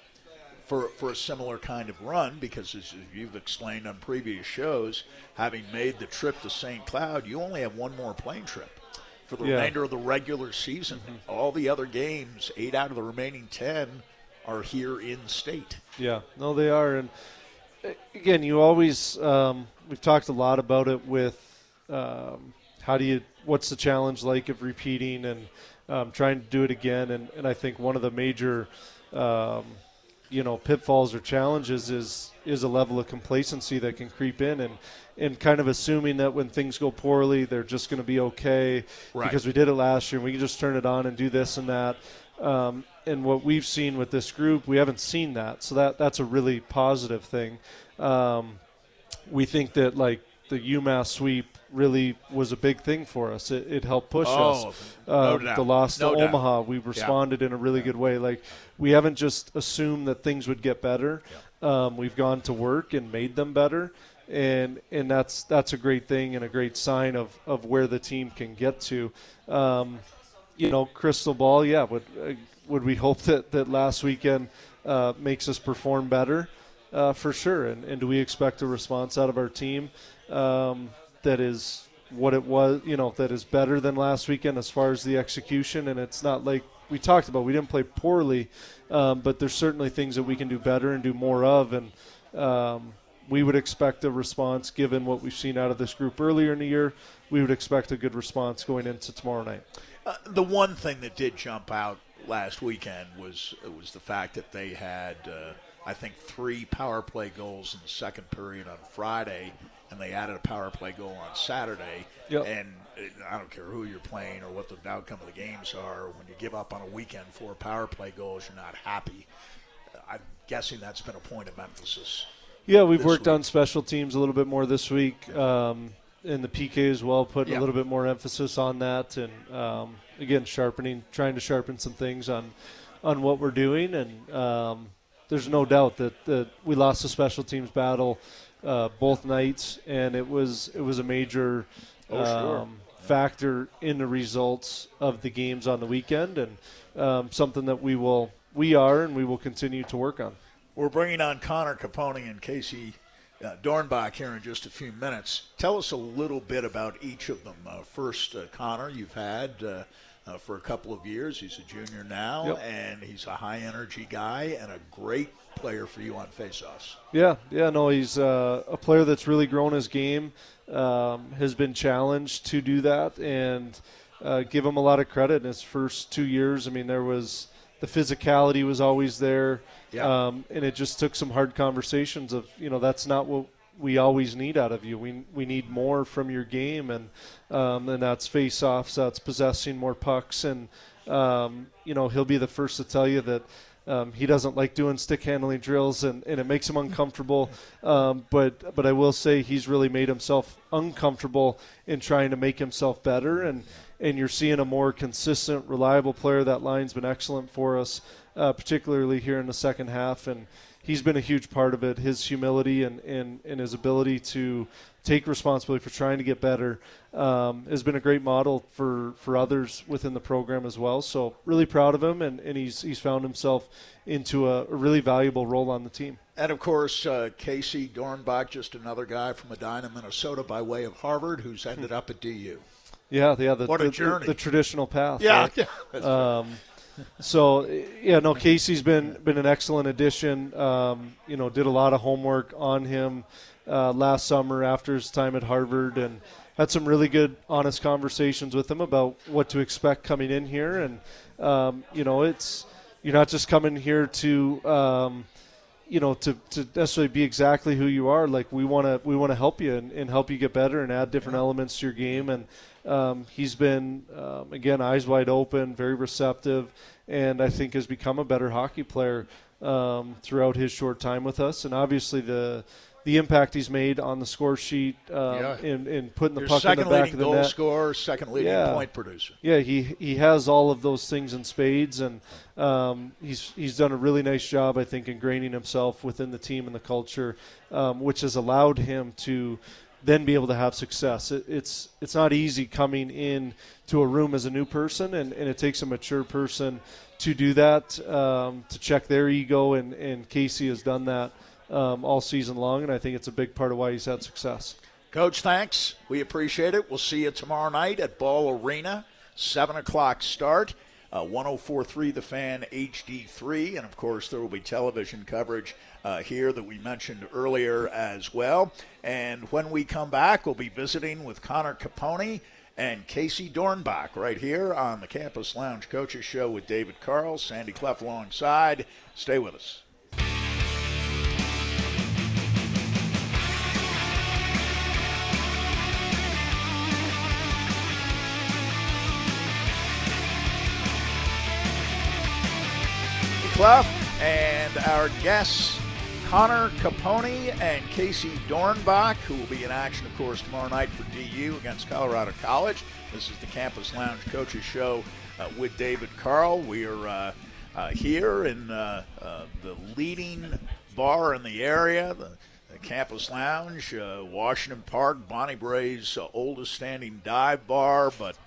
for, for a similar kind of run? Because as you've explained on previous shows, having made the trip to St. Cloud, you only have one more plane trip for the Yeah. remainder of the regular season. All the other games, eight out of the remaining ten, are here in state. Yeah, no, they are, and again, you always um, we've talked a lot about it with um, how do you what's the challenge like of repeating and um, trying to do it again, and, and I think one of the major um, you know pitfalls or challenges is is a level of complacency that can creep in and and kind of assuming that when things go poorly they're just going to be okay Right. because we did it last year and we can just turn it on and do this and that. Um, and what we've seen with this group we haven't seen that. So that that's a really positive thing. Um, we think that like the UMass sweep really was a big thing for us. It, it helped push Oh, us. Uh. The loss No to doubt. Omaha, we responded in a really good way. Like we haven't just assumed that things would get better. Um, we've gone to work and made them better, and and that's that's a great thing and a great sign of, of where the team can get to. Um, you know, crystal ball. Yeah, would uh, would we hope that that last weekend uh, makes us perform better? Uh, for sure. And, and do we expect a response out of our team um, that is what it was, you know, that is better than last weekend as far as the execution? And it's not like we talked about, we didn't play poorly, um, but there's certainly things that we can do better and do more of. And um, we would expect a response given what we've seen out of this group earlier in the year. We would expect a good response going into tomorrow night. Uh, the one thing that did jump out last weekend was was the fact that they had, uh, I think, three power play goals in the second period on Friday, and they added a power play goal on Saturday. Yep. And uh, I don't care who you're playing or what the outcome of the games are. When you give up on a weekend four power play goals, you're not happy. Uh, I'm guessing that's been a point of emphasis. Yeah, we've worked week. on special teams a little bit more this week, um, and the PK as well, Put Yeah. a little bit more emphasis on that, and um, again, sharpening, trying to sharpen some things on on what we're doing. And um, there's no doubt that, that we lost the special teams battle uh, both nights, and it was it was a major Oh, sure. um, factor in the results of the games on the weekend, and um, something that we will we are and we will continue to work on. We're bringing on Connor Caponi and Casey uh, Dornbach here in just a few minutes. Tell us a little bit about each of them. Uh, first, uh, Connor, you've had uh, for a couple of years. He's a junior now, Yep. and he's a high energy guy and a great player for you on faceoffs. Yeah, yeah, no, he's uh, a player that's really grown his game, um, has been challenged to do that, and uh, give him a lot of credit in his first two years. I mean, there was the physicality was always there, Yeah. um, and it just took some hard conversations of, you know, that's not what we always need out of you. We we need more from your game, and um, and that's face-offs, that's possessing more pucks, and um, you know he'll be the first to tell you that. Um, he doesn't like doing stick handling drills, and, and it makes him uncomfortable. Um, but but I will say he's really made himself uncomfortable in trying to make himself better, and and you're seeing a more consistent, reliable player. That line's been excellent for us, uh, particularly here in the second half, and he's been a huge part of it. His humility and, and, and his ability to take responsibility for trying to get better um, has been a great model for, for others within the program as well. So really proud of him, and, and he's he's found himself into a, really valuable role on the team. And of course, uh, Casey Dornbach, just another guy from Medina, Minnesota, by way of Harvard, who's ended up at DU. Yeah, yeah, the, What a the, journey. the, the traditional path. Yeah, right? yeah. Um, so yeah, no, Casey's been been an excellent addition. Um, you know, did a lot of homework on him uh, last summer after his time at Harvard, and had some really good, honest conversations with him about what to expect coming in here. And um, you know, it's you're not just coming here to. Um, you know, to, to necessarily be exactly who you are. Like we want to, we want to help you and, and help you get better and add different elements to your game. And um, he's been um, again eyes wide open, very receptive, and I think has become a better hockey player um, throughout his short time with us. And obviously the the impact he's made on the score sheet um, Yeah. in, in putting the Your puck in the second back leading of the goal net. scorer, second leading Yeah. point producer. Yeah, he he has all of those things in spades, and um, he's he's done a really nice job, I think, ingraining himself within the team and the culture, um, which has allowed him to then be able to have success. It, it's it's not easy coming in to a room as a new person, and, and it takes a mature person to do that, um, to check their ego, and, and Casey has done that um, all season long, and I think it's a big part of why he's had success. Coach, thanks. We appreciate it. We'll see you tomorrow night at Ball Arena, 7 o'clock start. Uh, 1043 The Fan HD3. And of course, there will be television coverage uh, here that we mentioned earlier as well. And when we come back, we'll be visiting with Connor Caponi and Casey Dornbach right here on the Campus Lounge Coaches Show with David Carle, Sandy Clough alongside. Stay with us. Clough and our guests, Connor Caponi and Casey Dornbach, who will be in action, of course, tomorrow night for DU against Colorado College. This is the Campus Lounge Coaches Show uh, with David Carle. We are uh, uh, here in uh, uh, the leading bar in the area, the, the Campus Lounge, uh, Washington Park, Bonnie Brae's oldest standing dive bar, but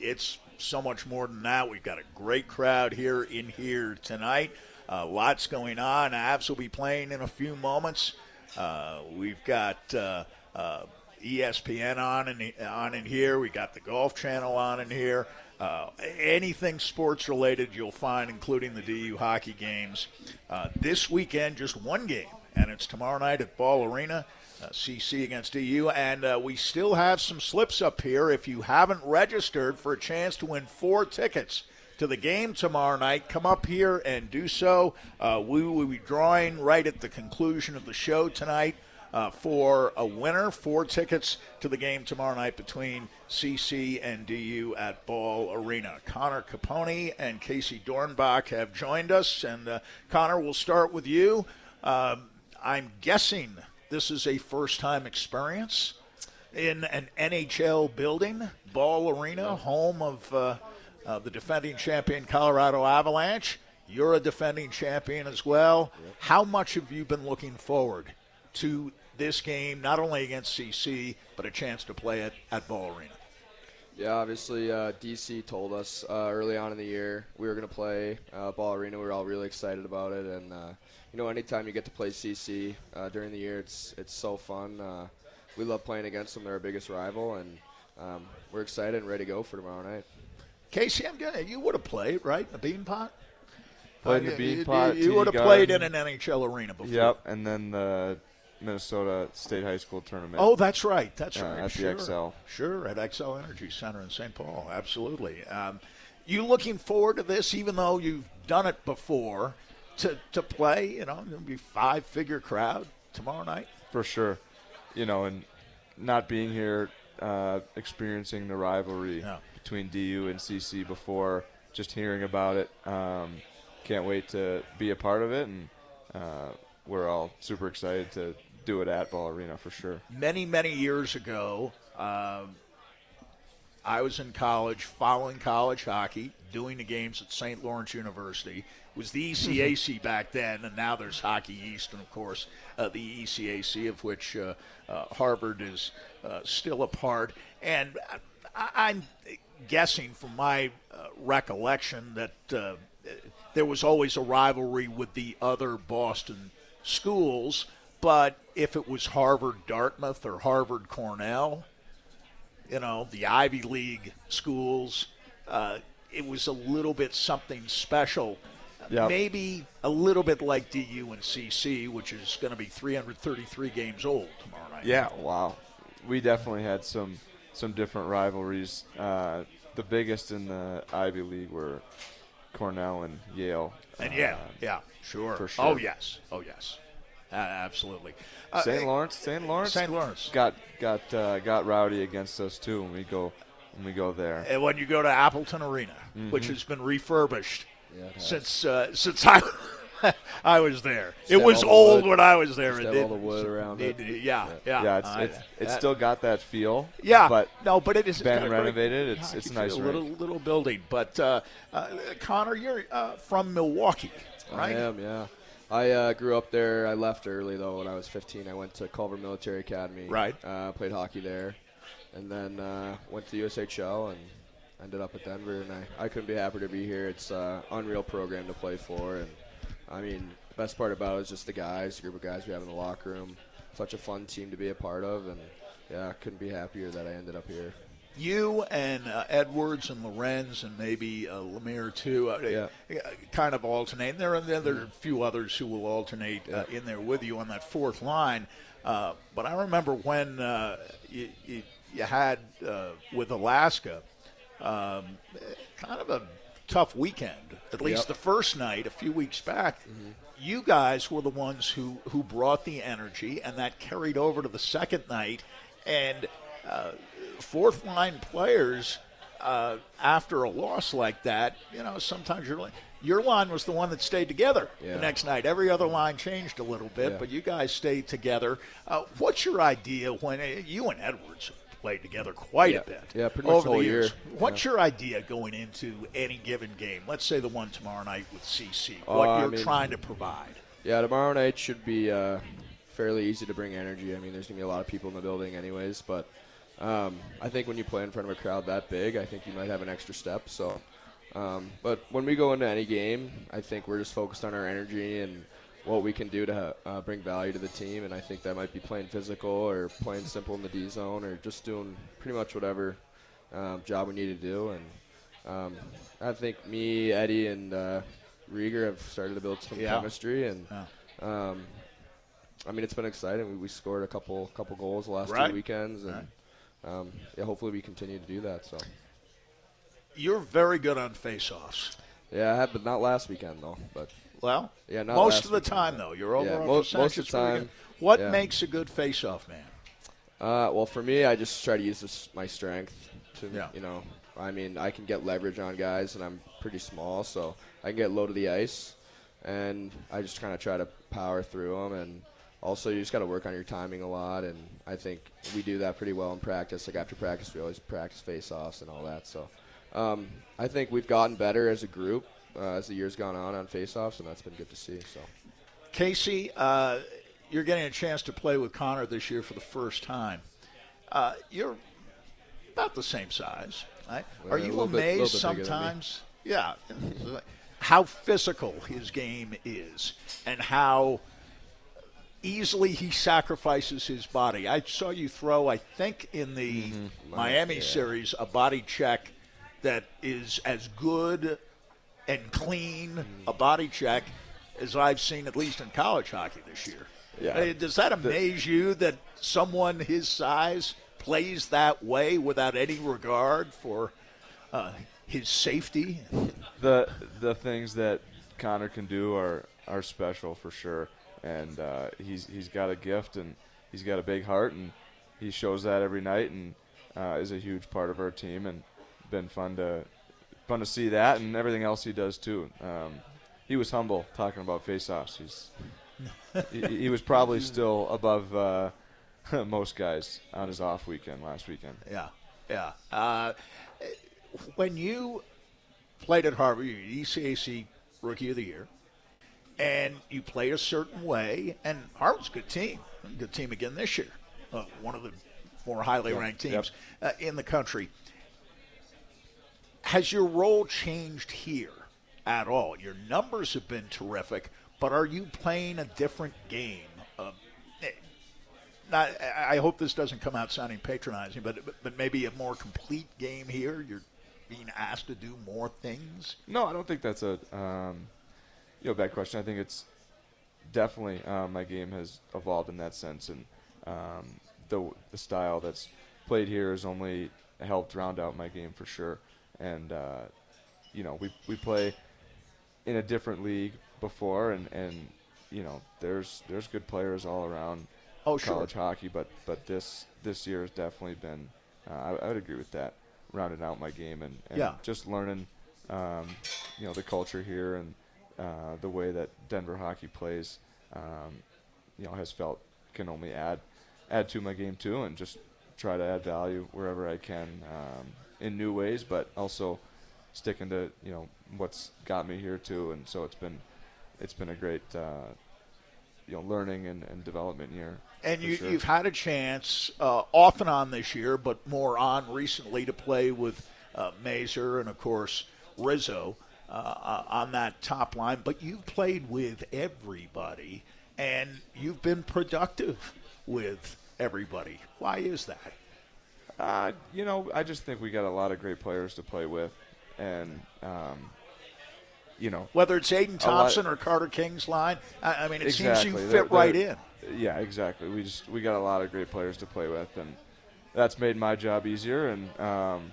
it's so much more than that. We've got a great crowd here in here tonight. Uh, lots going on. Avs will be playing in a few moments. Uh, we've got uh, uh, ESPN on in, on in here. We got the Golf Channel on in here. Uh, anything sports related you'll find, including the DU hockey games. Uh, this weekend, just one game, and it's tomorrow night at Ball Arena. Uh, CC against DU, and uh, we still have some slips up here. If you haven't registered for a chance to win four tickets to the game tomorrow night, come up here and do so. Uh, we will be drawing right at the conclusion of the show tonight uh, for a winner. Four tickets to the game tomorrow night between CC and DU at Ball Arena. Connor Caponi and Casey Dornbach have joined us, and uh, Connor, we'll start with you. Um, I'm guessing this is a first time experience in an NHL building, Ball Arena, home of uh, uh, the defending champion Colorado Avalanche. You're a defending champion as well. How much have you been looking forward to this game, not only against CC, but a chance to play it at Ball Arena? Yeah, obviously, uh, DC told us uh, early on in the year we were going to play uh, Ball Arena. We were all really excited about it, and uh, you know, anytime you get to play CC uh, during the year, it's it's so fun. Uh, we love playing against them; they're our biggest rival, and um, we're excited and ready to go for tomorrow night. Casey, I'm gonna. You would have played right in the Beanpot. Played in the Bean you, Pot, You, TD would have played in an NHL arena before. Yep, and then the Minnesota State High School tournament. Oh, that's right. That's Uh, right. at the sure. Xcel. Sure, at Xcel Energy Center in St. Paul. Absolutely. Um, you looking forward to this, even though you've done it before, to, to play? You know, it'll be five figure crowd tomorrow night. for sure. You know, and not being here, uh, experiencing the rivalry Yeah. between DU and CC before, just hearing about it. Um, can't wait to be a part of it, and uh, we're all super excited to do it at Ball Arena for sure. many, many years ago, um, I was in college, following college hockey, doing the games at St. Lawrence University. It was the ECAC back then, and now there's Hockey East, and of course, uh, the ECAC, of which uh, uh, Harvard is uh, still a part. And I, I'm guessing from my uh, recollection that uh, there was always a rivalry with the other Boston schools, but if it was Harvard Dartmouth or Harvard Cornell, you know, the Ivy League schools, uh, it was a little bit something special. Yep. Maybe a little bit like DU and CC, which is going to be 333 games old tomorrow night. Yeah, wow. We definitely had some some different rivalries. Uh, the biggest in the Ivy League were Cornell and Yale. And yeah, Uh, yeah, sure. for sure. Oh, yes. Oh, yes. Uh, absolutely. Uh, St. Lawrence, St. Lawrence, St. Lawrence. got got uh, got rowdy against us too when we go when we go there. And when you go to Appleton Arena, which Mm-hmm. has been refurbished Yeah, has. since uh, since I I was there. It was the old wood. when I was there. Just It all the wood around it. Yeah, yeah, yeah, it's I- it's, it's still got that feel. yeah, but no, but it is been a great renovated. It's- hockey it's a nice little little building. But uh, uh, Connor, you're uh, from Milwaukee, right? I am, yeah. I uh, grew up there. I left early though. When I was 15, I went to Culver Military Academy. Right. Uh, played hockey there, and then uh, went to the USHL and ended up at Denver. And I, I couldn't be happier to be here. It's an unreal program to play for, and I mean, best part about it is just the guys, the group of guys we have in the locker room. Such a fun team to be a part of, and yeah, couldn't be happier that I ended up here. You and uh, Edwards and Lorenz and maybe uh, Lemire too, uh, Yeah. uh, kind of alternate. There are there are a few others who will alternate uh, in there with you on that fourth line. Uh, but I remember when uh, you, you, you had uh, with Alaska, um, kind of a tough weekend. At least Yep. the first night, a few weeks back. You guys were the ones who, who brought the energy, and that carried over to the second night. And uh, fourth line players, uh, after a loss like that, you know, sometimes your line, your line was the one that stayed together Yeah. the next night. Every other line changed a little bit, Yeah. but you guys stayed together. Uh, what's your idea when uh, you and Edwards played together quite Yeah. a bit? Yeah, pretty much over the years. year. What's your idea going into any given game? Let's say the one tomorrow night with CC. What I you're mean- trying to provide. Yeah, tomorrow night should be uh, fairly easy to bring energy. I mean, there's gonna be a lot of people in the building, anyways. But um, I think when you play in front of a crowd that big, I think you might have an extra step. So, um, but when we go into any game, I think we're just focused on our energy and what we can do to uh, bring value to the team. And I think that might be playing physical or playing simple in the D zone or just doing pretty much whatever um, job we need to do. And um, I think me, Eddie, and uh, Rieger have started to build some Yeah. chemistry, and Yeah. um, I mean it's been exciting. We, we scored a couple couple goals the last Right. two weekends, and um, yeah, hopefully we continue to do that. So You're very good on face-offs. yeah, I had, but not last weekend though. But Well, Yeah, not most of the weekend, time though, your overall Yeah, most- most of the time. What yeah. makes a good face-off man? Uh, well, for me, I just try to use this, my strength to, Yeah. you know, I mean, I can get leverage on guys, and I'm pretty small, so I can get low to the ice, and I just kind of try to power through them. And also, you just got to work on your timing a lot, and I think we do that pretty well in practice. Like after practice, we always practice face-offs and all that. So um, I think we've gotten better as a group uh, as the years gone on on face-offs, and that's been good to see. So. Casey, uh, you're getting a chance to play with Connor this year for the first time. Uh, you're about the same size, right? Are you little bit- little amazed bit bigger than me. sometimes? Yeah, how physical his game is, and how easily he sacrifices his body. I saw you throw, I think, in the Mm-hmm. Miami series, a body check that is as good and clean Mm-hmm. a body check as I've seen, at least in college hockey this year. Yeah. Does that amaze you that someone his size plays that way without any regard for uh, his safety? the the things that Connor can do are are special for sure, and uh, he's he's got a gift, and he's got a big heart, and he shows that every night, and uh, is a huge part of our team, and been fun to fun to see that and everything else he does too. Um, he was humble talking about face-offs. He's he, he was probably still above uh, most guys on his off weekend last weekend. Yeah, yeah. Uh, when you played at Harvard, you ECAC Rookie of the Year, and you play a certain way, and Harvard's a good team, good team again this year, uh, one of the more highly ranked teams uh, in the country. Has your role changed here at all? Your numbers have been terrific, but are you playing a different game? Uh, not, I hope this doesn't come out sounding patronizing, but but maybe a more complete game here. You're being asked to do more things. No, I don't think that's a um, you know bad question. I think it's definitely uh, my game has evolved in that sense, and um, the the style that's played here has only helped round out my game for sure. And uh, you know, we we play in a different league before, and and you know, there's there's good players all around Oh, sure. college hockey, but but this this year has definitely been. Uh, I, I would agree with that. Rounding out my game and, and Yeah. just learning, um, you know, the culture here and uh, the way that Denver hockey plays, um, you know, has felt can only add add to my game too, and just try to add value wherever I can um, in new ways, but also sticking to you know what's got me here too. And so it's been it's been a great uh, you know learning and, and development year. And you, sure. you've had a chance, uh, off and on this year, but more on recently, to play with uh, Mazur and, of course, Rizzo uh, on that top line. But you've played with everybody, and you've been productive with everybody. Why is that? Uh, you know, I just think we got a lot of great players to play with, and um, you know, Whether it's Aiden A lot- Thompson or Carter King's line, I, I mean, it exactly. seems you They're- fit right they're- in. Yeah, exactly. We just we got a lot of great players to play with, and that's made my job easier. And um,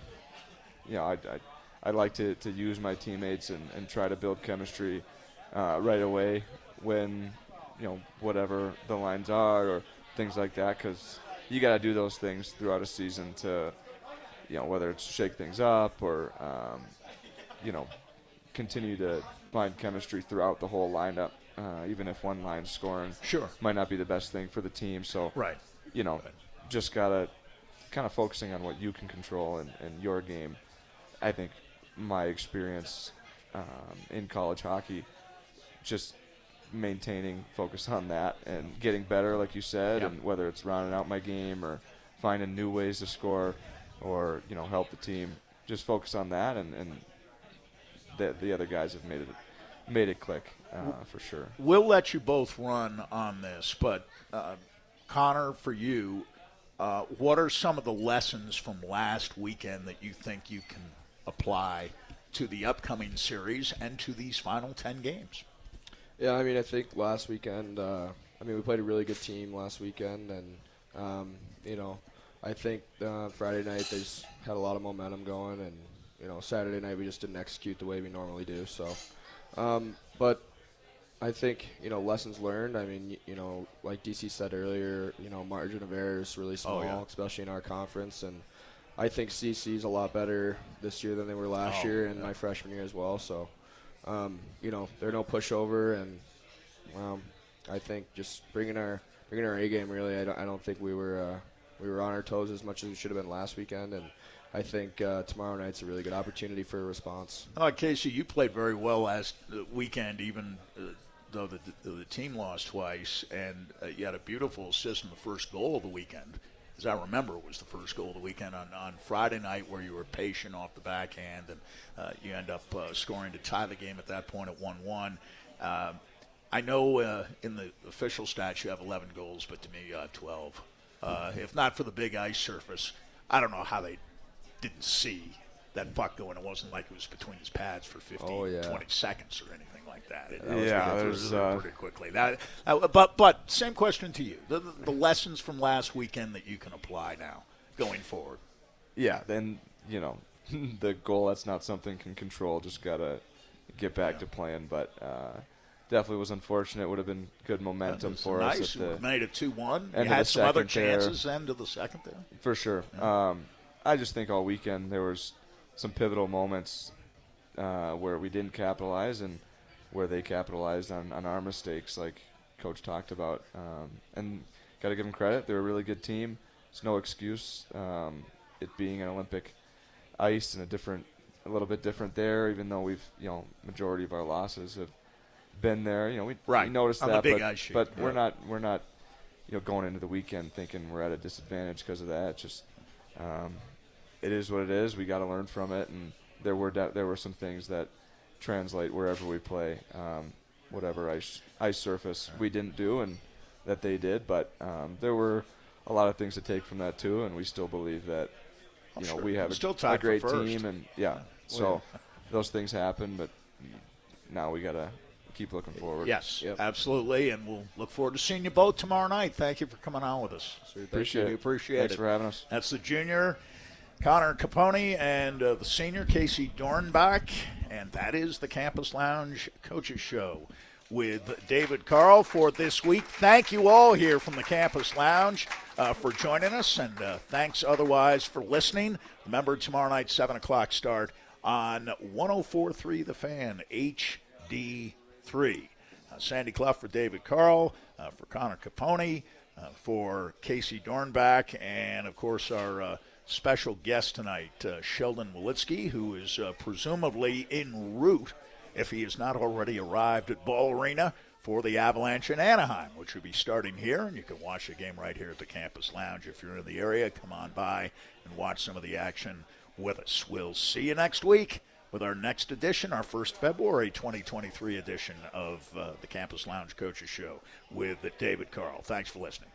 you know, I I I like to, to use my teammates and, and try to build chemistry uh, right away when you know whatever the lines are or things like that, because you got to do those things throughout a season to you know whether it's shake things up or um, you know continue to find chemistry throughout the whole lineup, uh, even if one line's scoring Sure. might not be the best thing for the team. So, Right. you know, just gotta kind of focusing on what you can control and, and your game. I think my experience um, in college hockey, just maintaining focus on that and getting better, like you said, Yep. and whether it's rounding out my game or finding new ways to score or you know help the team, just focus on that, and, and the the other guys have made it made it click uh, for sure. We'll let you both run on this, but uh, Connor, for you, uh, what are some of the lessons from last weekend that you think you can apply to the upcoming series and to these final 10 games? Yeah, I mean, I think last weekend, uh, I mean, we played a really good team last weekend, and um, you know, I think uh, Friday night they just had a lot of momentum going, and you know, Saturday night we just didn't execute the way we normally do. So, um, but I think you know, lessons learned. I mean, you know, like DC said earlier, you know, margin of error is really small, yeah. especially in our conference, and I think CC is a lot better this year than they were last Oh, year and yeah. my freshman year as well. So, um, you know, they're no pushover, and um, I think just bringing our bringing our A game. Really, I don't, I don't think we were uh, we were on our toes as much as we should have been last weekend, and I think uh, tomorrow night's a really good opportunity for a response. Uh, Casey, you played very well last uh, weekend, even uh, though the, the, the team lost twice, and uh, you had a beautiful assist in the first goal of the weekend. As I remember, it was the first goal of the weekend on, on Friday night where you were patient off the backhand, and uh, you end up uh, scoring to tie the game at that point at 1 1. Uh, I know uh, in the official stats you have 11 goals, but to me you have 12. Uh, if not for the big ice surface, I don't know how they didn't see that puck going. It wasn't like it was between his pads for 15, Oh, yeah. 20 seconds or anything that. It, Yeah, there's, was uh, pretty quickly. That, uh, but but same question to you: the, the, the lessons from last weekend that you can apply now going forward. Yeah, then you know the goal. That's not something can control. Just gotta get back to playing. But uh, definitely was unfortunate. Would have been good momentum for nice. us the, made it two one. You had some other second there. chances end of the second there. for sure. Um, I just think all weekend there was some pivotal moments uh, where we didn't capitalize and where they capitalized on, on our mistakes, like Coach talked about. Um, and got to give them credit; they're a really good team. It's no excuse. Um, it being an Olympic ice and a different, a little bit different there, even though we've you know majority of our losses have been there. You know, we, Right, we noticed the that, big but, but we're not we're not you know going into the weekend thinking we're at a disadvantage because of that. It's just um, it is what it is. We got to learn from it, and there were de- there were some things that translate wherever we play, um, whatever ice ice surface we didn't do, and that they did. But um, there were a lot of things to take from that too, and we still believe that you know sure. we have a, Still a great team, and yeah, so those things happen, but now we got to keep looking forward. Yes, Yep. absolutely, and we'll look forward to seeing you both tomorrow night. Thank you for coming on with us. appreciate We appreciate it. appreciate Thanks it. for having us. That's the junior Connor Caponi and uh, the senior Casey Dornbach, and that is the Campus Lounge Coaches Show with David Carle for this week. Thank you all here from the Campus Lounge uh, for joining us, and uh, thanks otherwise for listening. Remember, tomorrow night, 7 o'clock start on 1043 The Fan HD3. Uh, Sandy Clough for David Carle, uh, for Connor Caponi, uh, for Casey Dornbach, and of course our uh, special guest tonight, uh, Sheldon Walitsky, who is uh, presumably en route, if he has not already arrived at Ball Arena for the Avalanche in Anaheim, which will be starting here. And you can watch the game right here at the Campus Lounge. If you're in the area, come on by and watch some of the action with us. We'll see you next week with our next edition, our first February 2023 edition of uh, the Campus Lounge Coaches Show with David Carle. Thanks for listening.